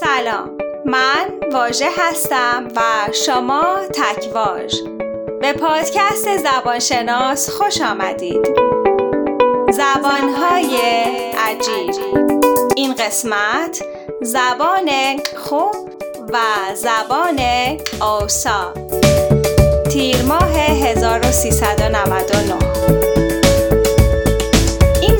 سلام. من واژه هستم و شما تکواژ. به پادکست زبانشناس خوش آمدید. زبانهای عجیب. این قسمت زبان خوب و زبان اوسا تیر ماه 1399 این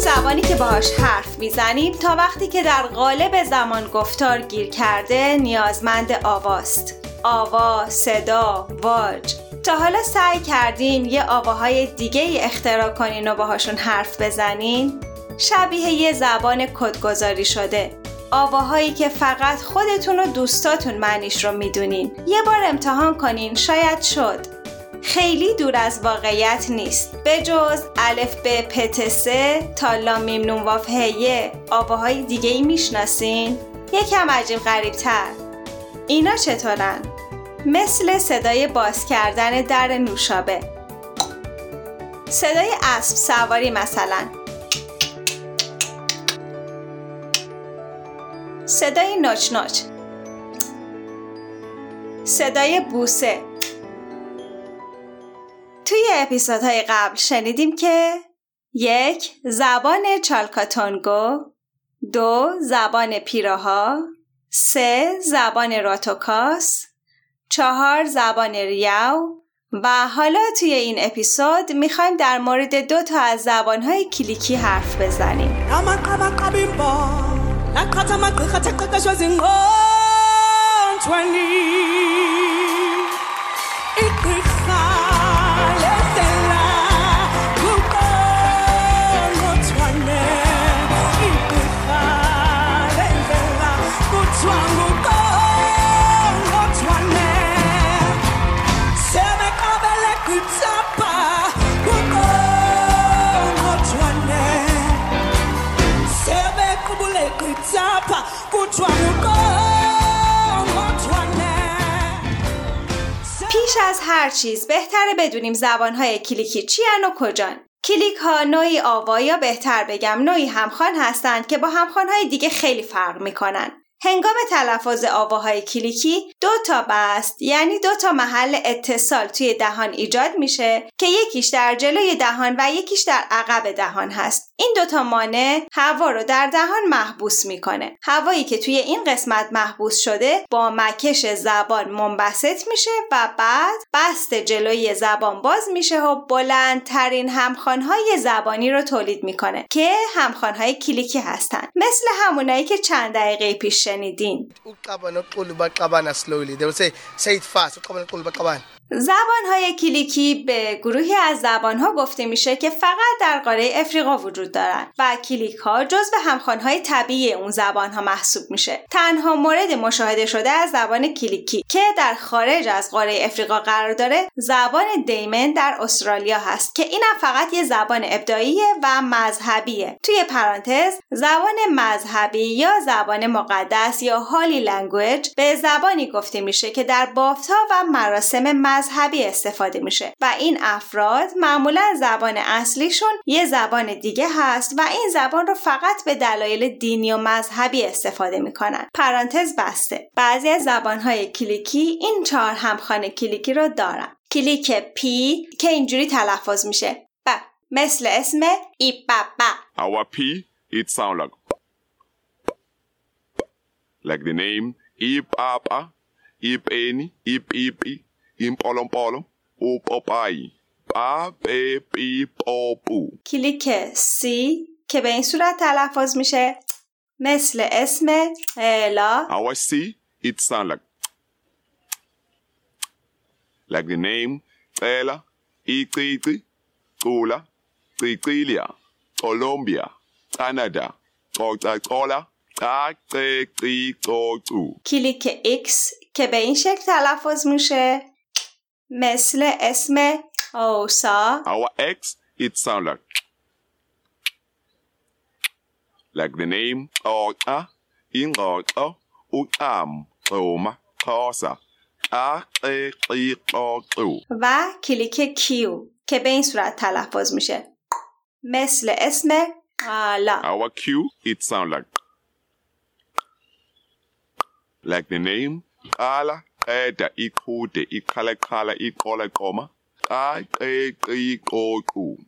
زبانی که باهاش حرف می‌زنیم تا وقتی که در قالب زمان گفتار گیر کرده نیازمند آواست. آوا، صدا، واج. تا حالا سعی کردین یه آواهای دیگه ای اختراع کنین و باهاشون حرف بزنین؟ شبیه یه زبان کدگذاری شده. آواهایی که فقط خودتون و دوستاتون معنیش رو می‌دونین. یه بار امتحان کنین شاید شد. خیلی دور از واقعیت نیست. به جز الف به پتسه تا لام میم نون واف هیه آواهای دیگه ای می‌شناسین؟ یکم عجیب غریب تر اینا چطورن؟ مثل صدای باز کردن در نوشابه. صدای اسب سواری مثلا. صدای نوچ نوچ. صدای بوسه. اپیزودهای قبل شنیدیم که یک زبان چالکاتونگو دو زبان پیراها سه زبان راتوکاس چهار زبان ریاو و حالا توی این اپیزود می‌خوایم در مورد دو تا از زبانهای کلیکی حرف بزنیم. پیش از هر چیز بهتره بدونیم زبانهای کلیکی چی و کجان. کلیک ها نوعی آوا یا بهتر بگم نوعی همخوان هستند که با همخوانهای دیگه خیلی فرق می‌کنن. هنگام تلفظ آواهای کلیکی دو تا بست یعنی دو تا محل اتصال توی دهان ایجاد میشه که یکیش در جلوی دهان و یکیش در عقب دهان هست. این دو تا مانع هوا رو در دهان محبوس می‌کنه. هوایی که توی این قسمت محبوس شده با مکش زبان منبسط میشه و بعد بست جلوی زبان باز میشه و بلندترین همخوانهای زبانی رو تولید می‌کنه که همخوانهای کلیکی هستن. مثل همونایی که چند دقیقه پیش Shani Dean. They will say, say it fast. های کلیکی به گروهی از زبان ها گفته میشه که فقط در قاره افریقا وجود دارند و کلیک ها جزء همخوان های طبیعی اون زبان ها محسوب میشه. تنها مورد مشاهده شده از زبان کلیکی که در خارج از قاره افریقا قرار داره زبان دمین در استرالیا هست که اینم فقط یه زبان ابداعیه و مذهبیه. توی پرانتز زبان مذهبی یا زبان مقدس یا holy language به زبانی گفته میشه که در بافتها و مراسم مذهبی استفاده میشه و این افراد معمولا زبان اصلیشون یه زبان دیگه هست و این زبان رو فقط به دلایل دینی و مذهبی استفاده می‌کنن. پرانتز بسته. بعضی از زبانهای کلیکی این چهار همخانه کلیکی رو دارن. کلیک پی که اینجوری تلفظ میشه. ب مثل اسم ای با Our P, it sound like like the name Ipapa, Ipeni, Ipipi, این او پا پا پی پی پا کلیک سی که به این صورت تلفظ میشه. مثل اسم ایلا اوه سی ایت سان لگ لگ دی نیم ایلا ای تی تی تولا تی تی کولومبیا کانادا کولا کولا کلیک اکس که به این شکل تلفظ میشه. مثل اسم او سا. our x it sound like like the name او ا. ing او او ام سوما ا تی او قو. کلیک کیو که بهین صورت تلفظ میشه. مثل اسم آلا. our q it sound like like the name آلا. Qeda iqhude iqhala qhala iqola qoma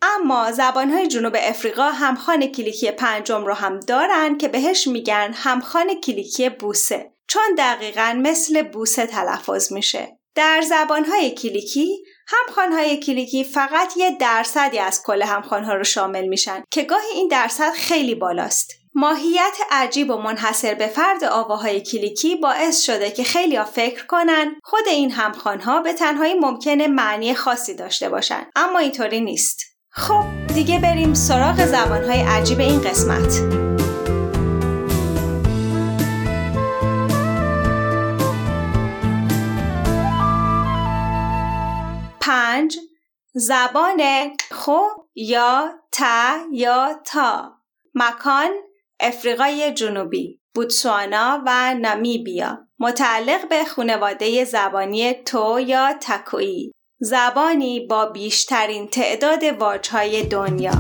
اما زبانهای جنوب افریقا همخان کلیکی پنجم رو هم دارن که بهش میگن همخان کلیکی بوسه چون دقیقا مثل بوسه تلفظ میشه در زبانهای کلیکی همخوانهای کلیکی فقط یه درصدی از کل همخوانها رو شامل میشن که گاهی این درصد خیلی بالاست. ماهیت عجیب و منحصر به فرد آواهای کلیکی باعث شده که خیلی ها فکر کنن خود این همخوانها به تنهایی ممکنه معنی خاصی داشته باشن. اما اینطوری نیست. خب دیگه بریم سراغ زبانهای عجیب این قسمت. پنج زبان خو یا تا یا تا مکان افریقای جنوبی بوتسوانا و نامیبیا. متعلق به خانواده زبانی تو یا تکویی. زبانی با بیشترین تعداد واجهای دنیا.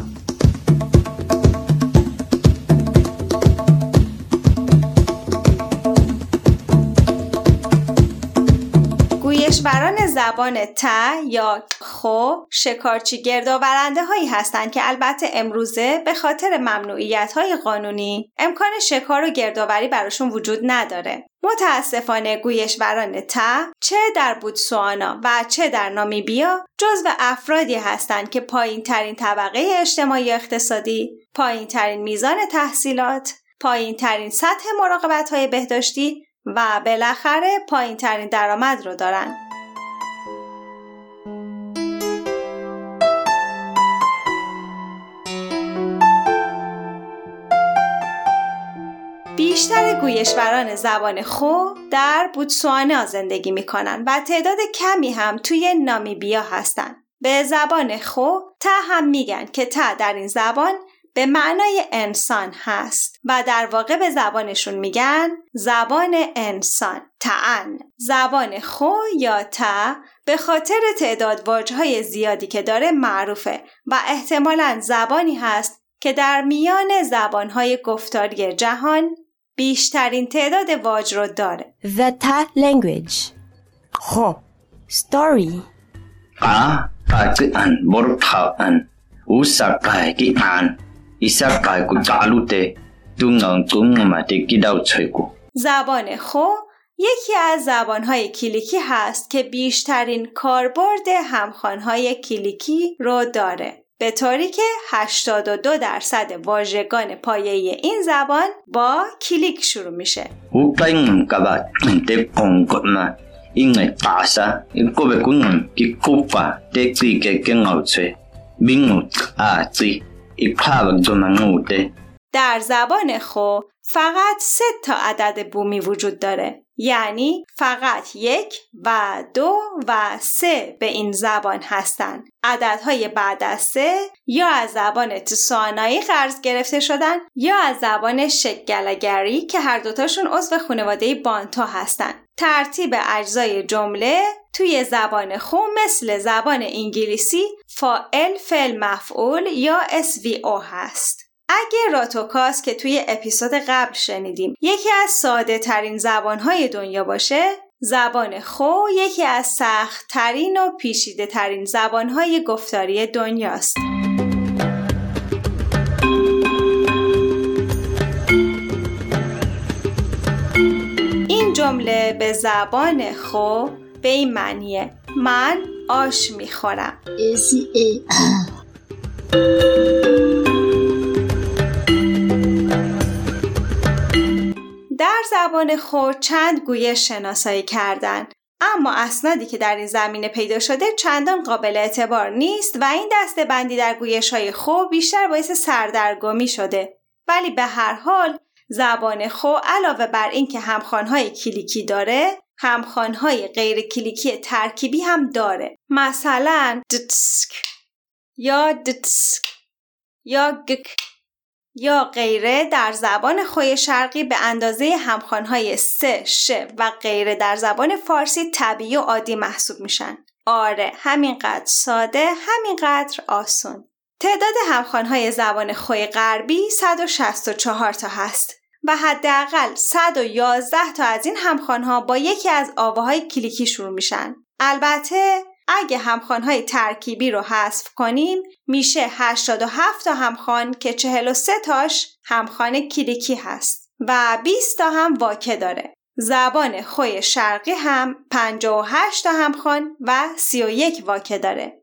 گویشوران زبان ت یا خو شکارچی گردآورنده هایی هستند که البته امروزه به خاطر ممنوعیت های قانونی امکان شکار و گردآوری براشون وجود نداره. متاسفانه گویشوران ت چه در بوتسوانا و چه در نامیبیا جزو افرادی هستند که پایین ترین طبقه اجتماعی اقتصادی، پایین ترین میزان تحصیلات، پایین ترین سطح مراقبت های بهداشتی و بالاخره پایین ترین درآمد رو دارن. بیشتر گویشوران زبان خو در بوتسوانا زندگی می کنن و تعداد کمی هم توی نامیبیا هستن. به زبان خو تا هم میگن که تا در این زبان به معنای انسان هست و در واقع به زبانشون میگن زبان انسان تعن. زبان خو یا تا به خاطر تعداد واجه های زیادی که داره معروفه و احتمالا زبانی هست که در میان زبانهای گفتاری جهان بیشترین تعداد واج رو داره. The Ta language. خو Story. قا قا ان برتا ان وسا قا ان زبان خو یکی از زبانهای کلیکی هست که بیشترین کاربرد همخوانهای کلیکی رو داره به طوری که 82 درصد واژگان پایه این زبان با کلیک شروع میشه. در زبان خو فقط سه تا عدد بومی وجود داره یعنی فقط یک و دو و سه به این زبان هستند. عددهای بعد از سه یا از زبان تسانایی قرض گرفته شدن یا از زبان شکلگری که هر دوتاشون عضو خانواده بانتا هستند. ترتیب اجزای جمله توی زبان خو مثل زبان انگلیسی فائل فعل مفعول یا SVO هست. اگه راتوکاس که توی اپیزود قبل شنیدیم یکی از ساده ترین زبان های دنیا باشه زبان خو یکی از سخت ترین و پیشیده ترین زبان های گفتاری دنیاست. این جمله به زبان خو به این معنیه من آش می‌خورم. در زبان خود چند گویش شناسایی کردند اما اسنادی که در این زمینه پیدا شده چندان قابل اعتبار نیست و این دسته بندی در گویش های خو بیشتر باعث سردرگمی شده. ولی به هر حال زبان خو علاوه بر اینکه همخوانهای کلیکی داره همخوانهای غیر کلیکی ترکیبی هم داره مثلا دتسک یا دتسک یا گک یا غیره در زبان خوی شرقی به اندازه همخوانهای سه، ش و غیره در زبان فارسی طبیعی و عادی محسوب میشن. آره همینقدر ساده همینقدر آسون. تعداد همخوانهای زبان خوی غربی 164 تا هست و حداقل 111 تا از این همخوانها با یکی از آواهای کلیکی شروع میشن. البته اگه همخوانهای ترکیبی رو حذف کنیم میشه 87 تا همخوان که 43 تاش همخوان کلیکی هست و 20 تا هم واکه داره. زبان خوی شرقی هم 58 تا همخوان و 31 واکه داره.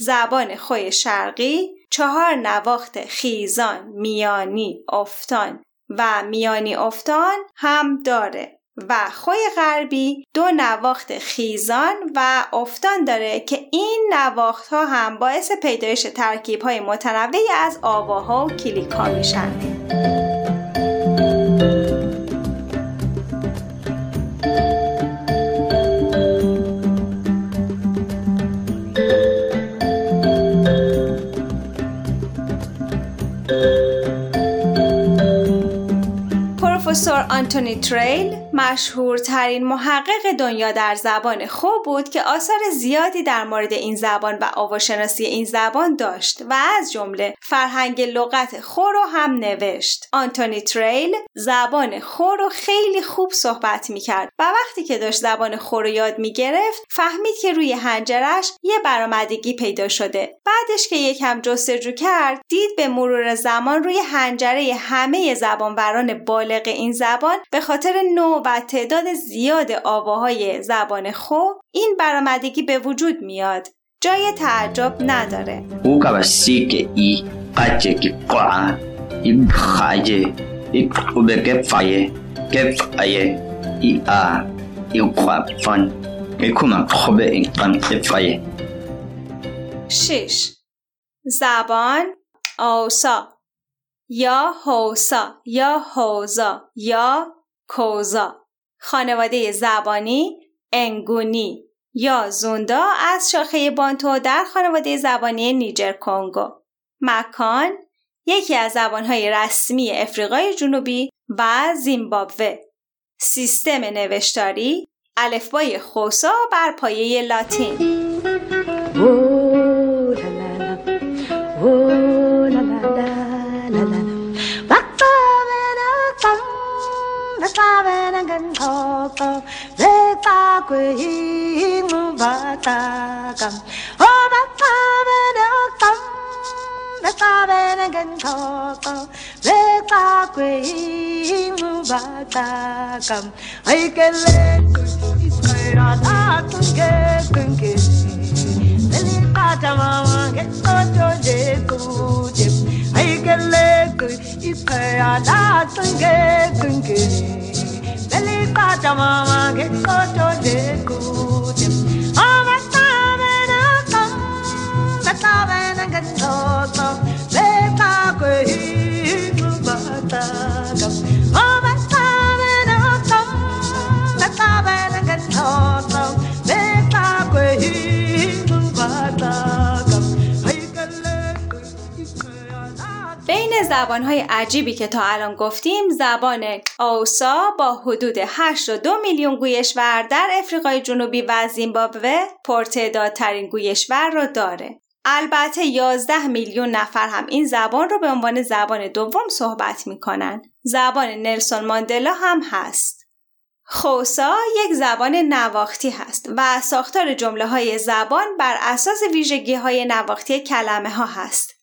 زبان خوی شرقی چهار نواخت خیزان، میانی، افتان و میانی افتان هم داره و خوی غربی دو نواخت خیزان و افتان داره که این نواخت ها هم باعث پیدایش ترکیب های متنوعی از آواها و کلیک ها میشن. پروفسور آنتونی تریل مشهورترین محقق دنیا در زبان خوب بود که آثار زیادی در مورد این زبان و آواشناسی این زبان داشت و از جمله فرهنگ لغت خور رو هم نوشت. آنتونی تریل زبان خور رو خیلی خوب صحبت می‌کرد و وقتی که داشت زبان خور رو یاد می‌گرفت فهمید که روی هنجرش یه برآمدگی پیدا شده. بعدش که یکم جستجو کرد دید به مرور زمان روی هنجره همه زبانوران بالغ این زبان به خاطر نوع و تعداد زیاد آواهای زبان خو این برآمدگی به وجود میاد. جای تعجب نداره. او که که ای قجه که قرآن ای خاجه ای خوبه که فایه که فایه ای آ ای خواب فن ای خوبه این فن که شش. زبان اوسا یا هوسا یا هوزا یا کوزا. خانواده زبانی انگونی. یا زوندا از شاخه بانتو در خانواده زبانی نیجر کنگو. مکان یکی از زبانهای رسمی افریقای جنوبی و زیمبابوه. سیستم نوشتاری الفبای خوسا بر پایه لاتین. 人头高，来把鬼我把他干，我把他们了干，来把别人人头高，来把鬼我把他干，哎个嘞，哎呀，他真个真个。Pachamama que cocho de cuye Ay que le cuy y pea la sangue con que kata mama ngekoto ndekuti ovatavena kam vatavena ngendozo زبانهای عجیبی که تا الان گفتیم زبان آوسا با حدود 82 میلیون گویشور در افریقای جنوبی و زیمبابوه پرتعدادترین گویشور را داره. البته 11 میلیون نفر هم این زبان رو به عنوان زبان دوم صحبت می‌کنن. زبان نلسون ماندلا هم هست. خوسا یک زبان نواختی هست و ساختار جمله های زبان بر اساس ویژگی های نواختی کلمه ها هست.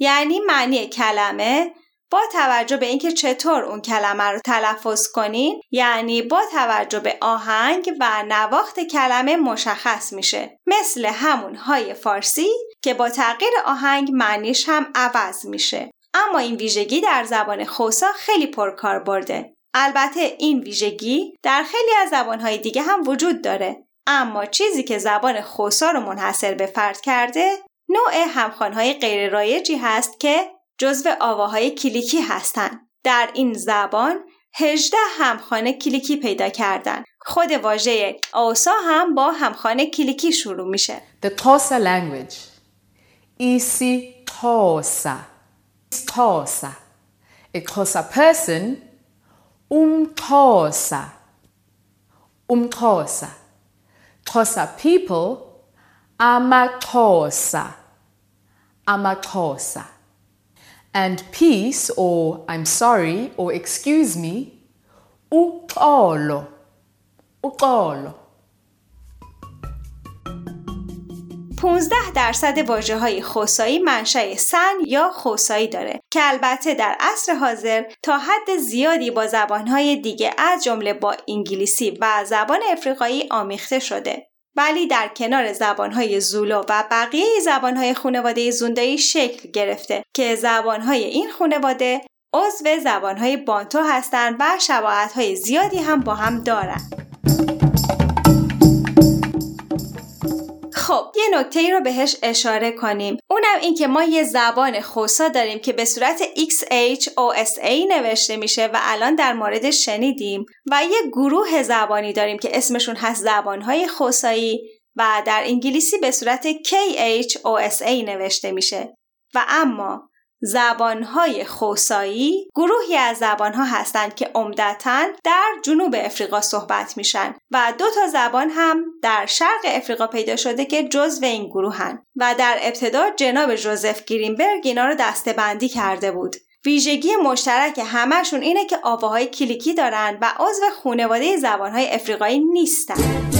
یعنی معنی کلمه؟ با توجه به اینکه چطور اون کلمه رو تلفظ کنین یعنی با توجه به آهنگ و نواخت کلمه مشخص میشه. مثل همون های فارسی که با تغییر آهنگ معنیش هم عوض میشه. اما این ویژگی در زبان خوسا خیلی پرکار برده. البته این ویژگی در خیلی از زبانهای دیگه هم وجود داره. اما چیزی که زبان خوسا رو منحصر به فرد کرده نوع همخوانهای غیر رایجی هست که جزو آواهای کلیکی هستند. در این زبان 18 همخانه کلیکی پیدا کردن. خود واژه اوسا هم با همخانه کلیکی شروع میشه. The Xhosa language. Isi Xhosa. Xhosa. A Xhosa person. Umxhosa. Umxhosa. Xhosa people. Amaxhosa. Amaxhosa. and peace or I'm sorry or excuse me, uxolo. Uxolo. 15 درصد واجه های خوسایی منشأ سن یا خوسایی داره که البته در عصر حاضر تا حد زیادی با زبانهای دیگه از جمله با انگلیسی و زبان افریقایی آمیخته شده. ولی در کنار زبانهای زولو و بقیه زبانهای خانواده زوندایی شکل گرفته که زبانهای این خانواده عضو زبانهای بانتو هستند و شباهتهای زیادی هم با هم دارند. خب یه نکته ای رو بهش اشاره کنیم. اونم این که ما یه زبان خوسا داریم که به صورت XHOSA نوشته میشه و الان در مورد شنیدیم و یه گروه زبانی داریم که اسمشون هست زبانهای خوسایی و در انگلیسی به صورت KHOSA نوشته میشه. و اما زبانهای خوسایی گروهی از زبانها هستند که عمدتا در جنوب افریقا صحبت میشن و دو تا زبان هم در شرق افریقا پیدا شده که جزو این گروهن و در ابتدا جناب جوزف گرینبرگ اینا رو دسته بندی کرده بود. ویژگی مشترک همشون اینه که آواهای کلیکی دارن و عضو خانواده زبانهای افریقایی نیستن.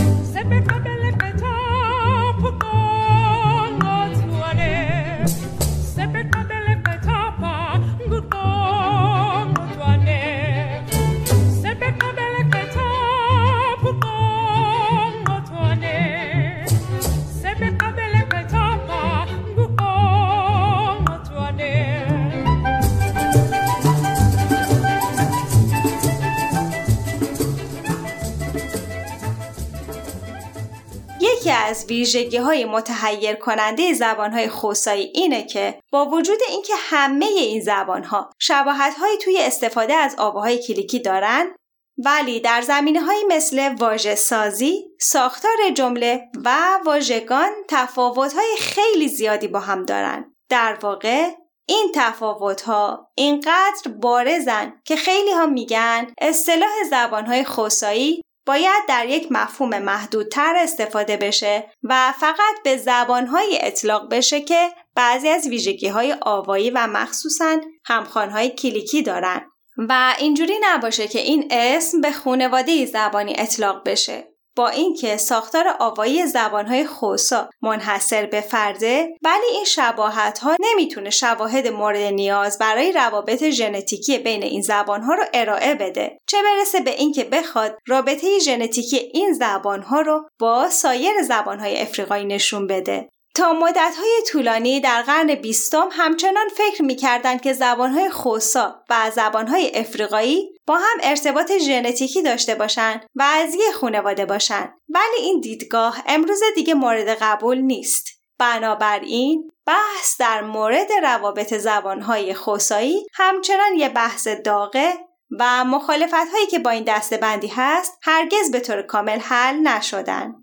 ویژگی های متحیر کننده زبان های خوسایی اینه که با وجود اینکه همه این زبان ها شباهت های توی استفاده از آواهای کلیکی دارن ولی در زمینه های مثل واژه سازی، ساختار جمله و واژگان تفاوت های خیلی زیادی با هم دارن. در واقع این تفاوت ها اینقدر بارزن که خیلی ها میگن اصطلاح زبان های خوسایی باید در یک مفهوم محدودتر استفاده بشه و فقط به زبانهایی اطلاق بشه که بعضی از ویژگی های آوایی و مخصوصا همخوانهای کلیکی دارن. و اینجوری نباشه که این اسم به خونواده زبانی اطلاق بشه. با اینکه ساختار آوایی زبانهای خوسا منحصر به فرده ولی این شباهت ها نمی‌تونه شواهد مورد نیاز برای روابط ژنتیکی بین این زبانها رو ارائه بده چه برسه به اینکه بخواد رابطه ژنتیکی این زبانها رو با سایر زبانهای افریقایی نشون بده. تا مدتهای طولانی در قرن بیستم همچنان فکر می‌کردند که زبانهای خوسا و زبانهای افریقایی با هم ارتباط ژنتیکی داشته باشند و از یه خانواده باشند ولی این دیدگاه امروز دیگه مورد قبول نیست بنابراین بحث در مورد روابط زبانهای خوسایی همچنان یه بحث داغه و مخالفت هایی که با این دسته بندی هست هرگز به طور کامل حل نشدن.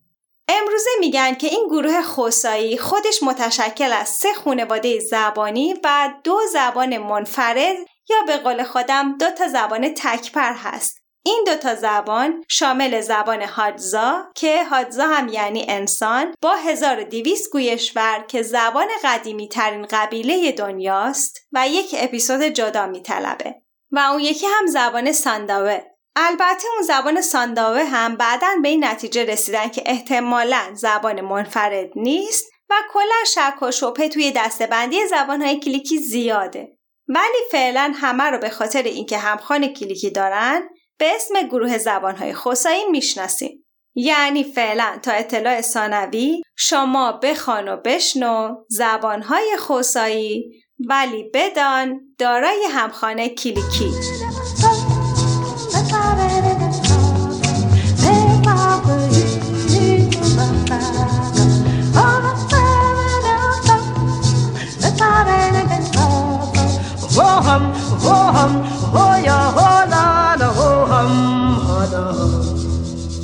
امروزه میگن که این گروه خوسایی خودش متشکل از سه خانواده زبانی و دو زبان منفرد یا به قول خودم دو تا زبان تکپر هست. این دو تا زبان شامل زبان هادزا که هادزا هم یعنی انسان با 1200 گویشور که زبان قدیمی ترین قبیله دنیاست و یک اپیزود جدا میطلبه و اون یکی هم زبان سانداوه البته اون زبان سانداوه هم بعدا به این نتیجه رسیدن که احتمالا زبان منفرد نیست و کلا شک و شبهه توی دستبندی زبانهای کلیکی زیاده. ولی فعلا همه رو به خاطر اینکه همخوان کلیکی دارن به اسم گروه زبانهای خصایی می‌شناسیم. یعنی فعلا تا اطلاع ثانوی شما بخوان و بشنو زبانهای خصایی ولی بدان دارای همخانه کلیکی.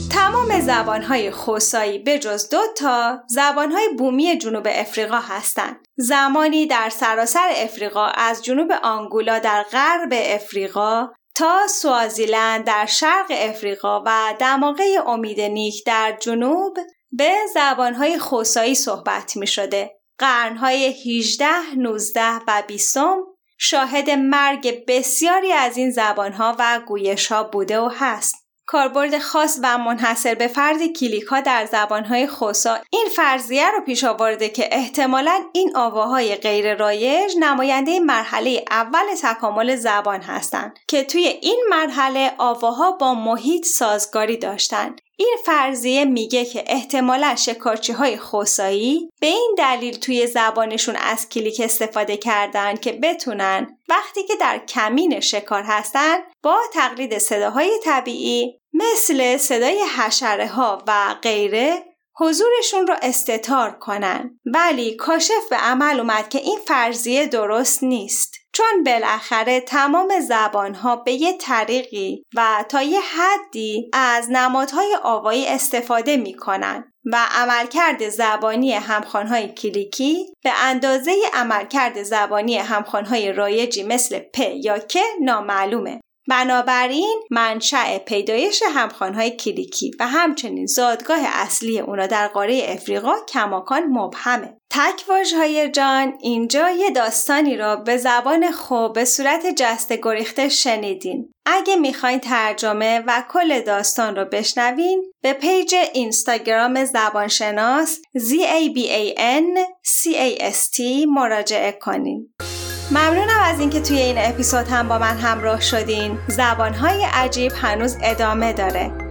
تمام زبانهای خوسایی به جز دو تا زبانهای بومی جنوب افریقا هستند. زمانی در سراسر افریقا از جنوب آنگولا در غرب افریقا تا سوازیلند در شرق افریقا و دماغه امید نیک در جنوب به زبانهای خوسایی صحبت می شده. قرنهای 18, 19 و 20 شاهد مرگ بسیاری از این زبانها و گویشها بوده و هست. کاربرد خاص و منحصر به فرد کلیک ها در زبانهای خوسا این فرضیه رو پیش آورده که احتمالا این آواهای غیر رایج نماینده مرحله اول تکامل زبان هستند که توی این مرحله آواها با محیط سازگاری داشتند این فرضیه میگه که احتمالا شکارچی های خوسایی به این دلیل توی زبانشون از کلیک استفاده کردن که بتونن وقتی که در کمین شکار هستن با تقلید صداهای طبیعی مثل صدای حشره ها و غیره حضورشون رو استتار کنن. ولی کاشف به عمل اومد که این فرضیه درست نیست. چون بالاخره تمام زبانها به یه طریقی و تا یه حدی از نمادهای آوایی استفاده می‌کنن و عملکرد زبانی همخوانهای کلیکی به اندازه عملکرد زبانی همخوانهای رایجی مثل پ یا که نامعلومه. بنابراین منشأ پیدایش همخوانهای کلیکی و همچنین زادگاه اصلی اونا در قاره افریقا کماکان مبهمه. تک های جان اینجا یه داستانی را به زبان خوب به صورت جست گریخته شنیدین. اگه می‌خواین ترجمه و کل داستان رو بشنوین به پیج اینستاگرام زبانشناس ZABAN مراجعه کنین. ممنونم از اینکه توی این اپیزود هم با من همراه شدین. زبانهای عجیب هنوز ادامه داره.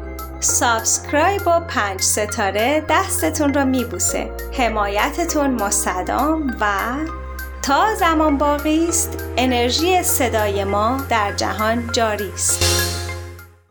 سابسکرایب و پنج ستاره دستتون رو میبوسه. حمایتتون مستدام و تا زمان باقی است انرژی صدای ما در جهان جاری است.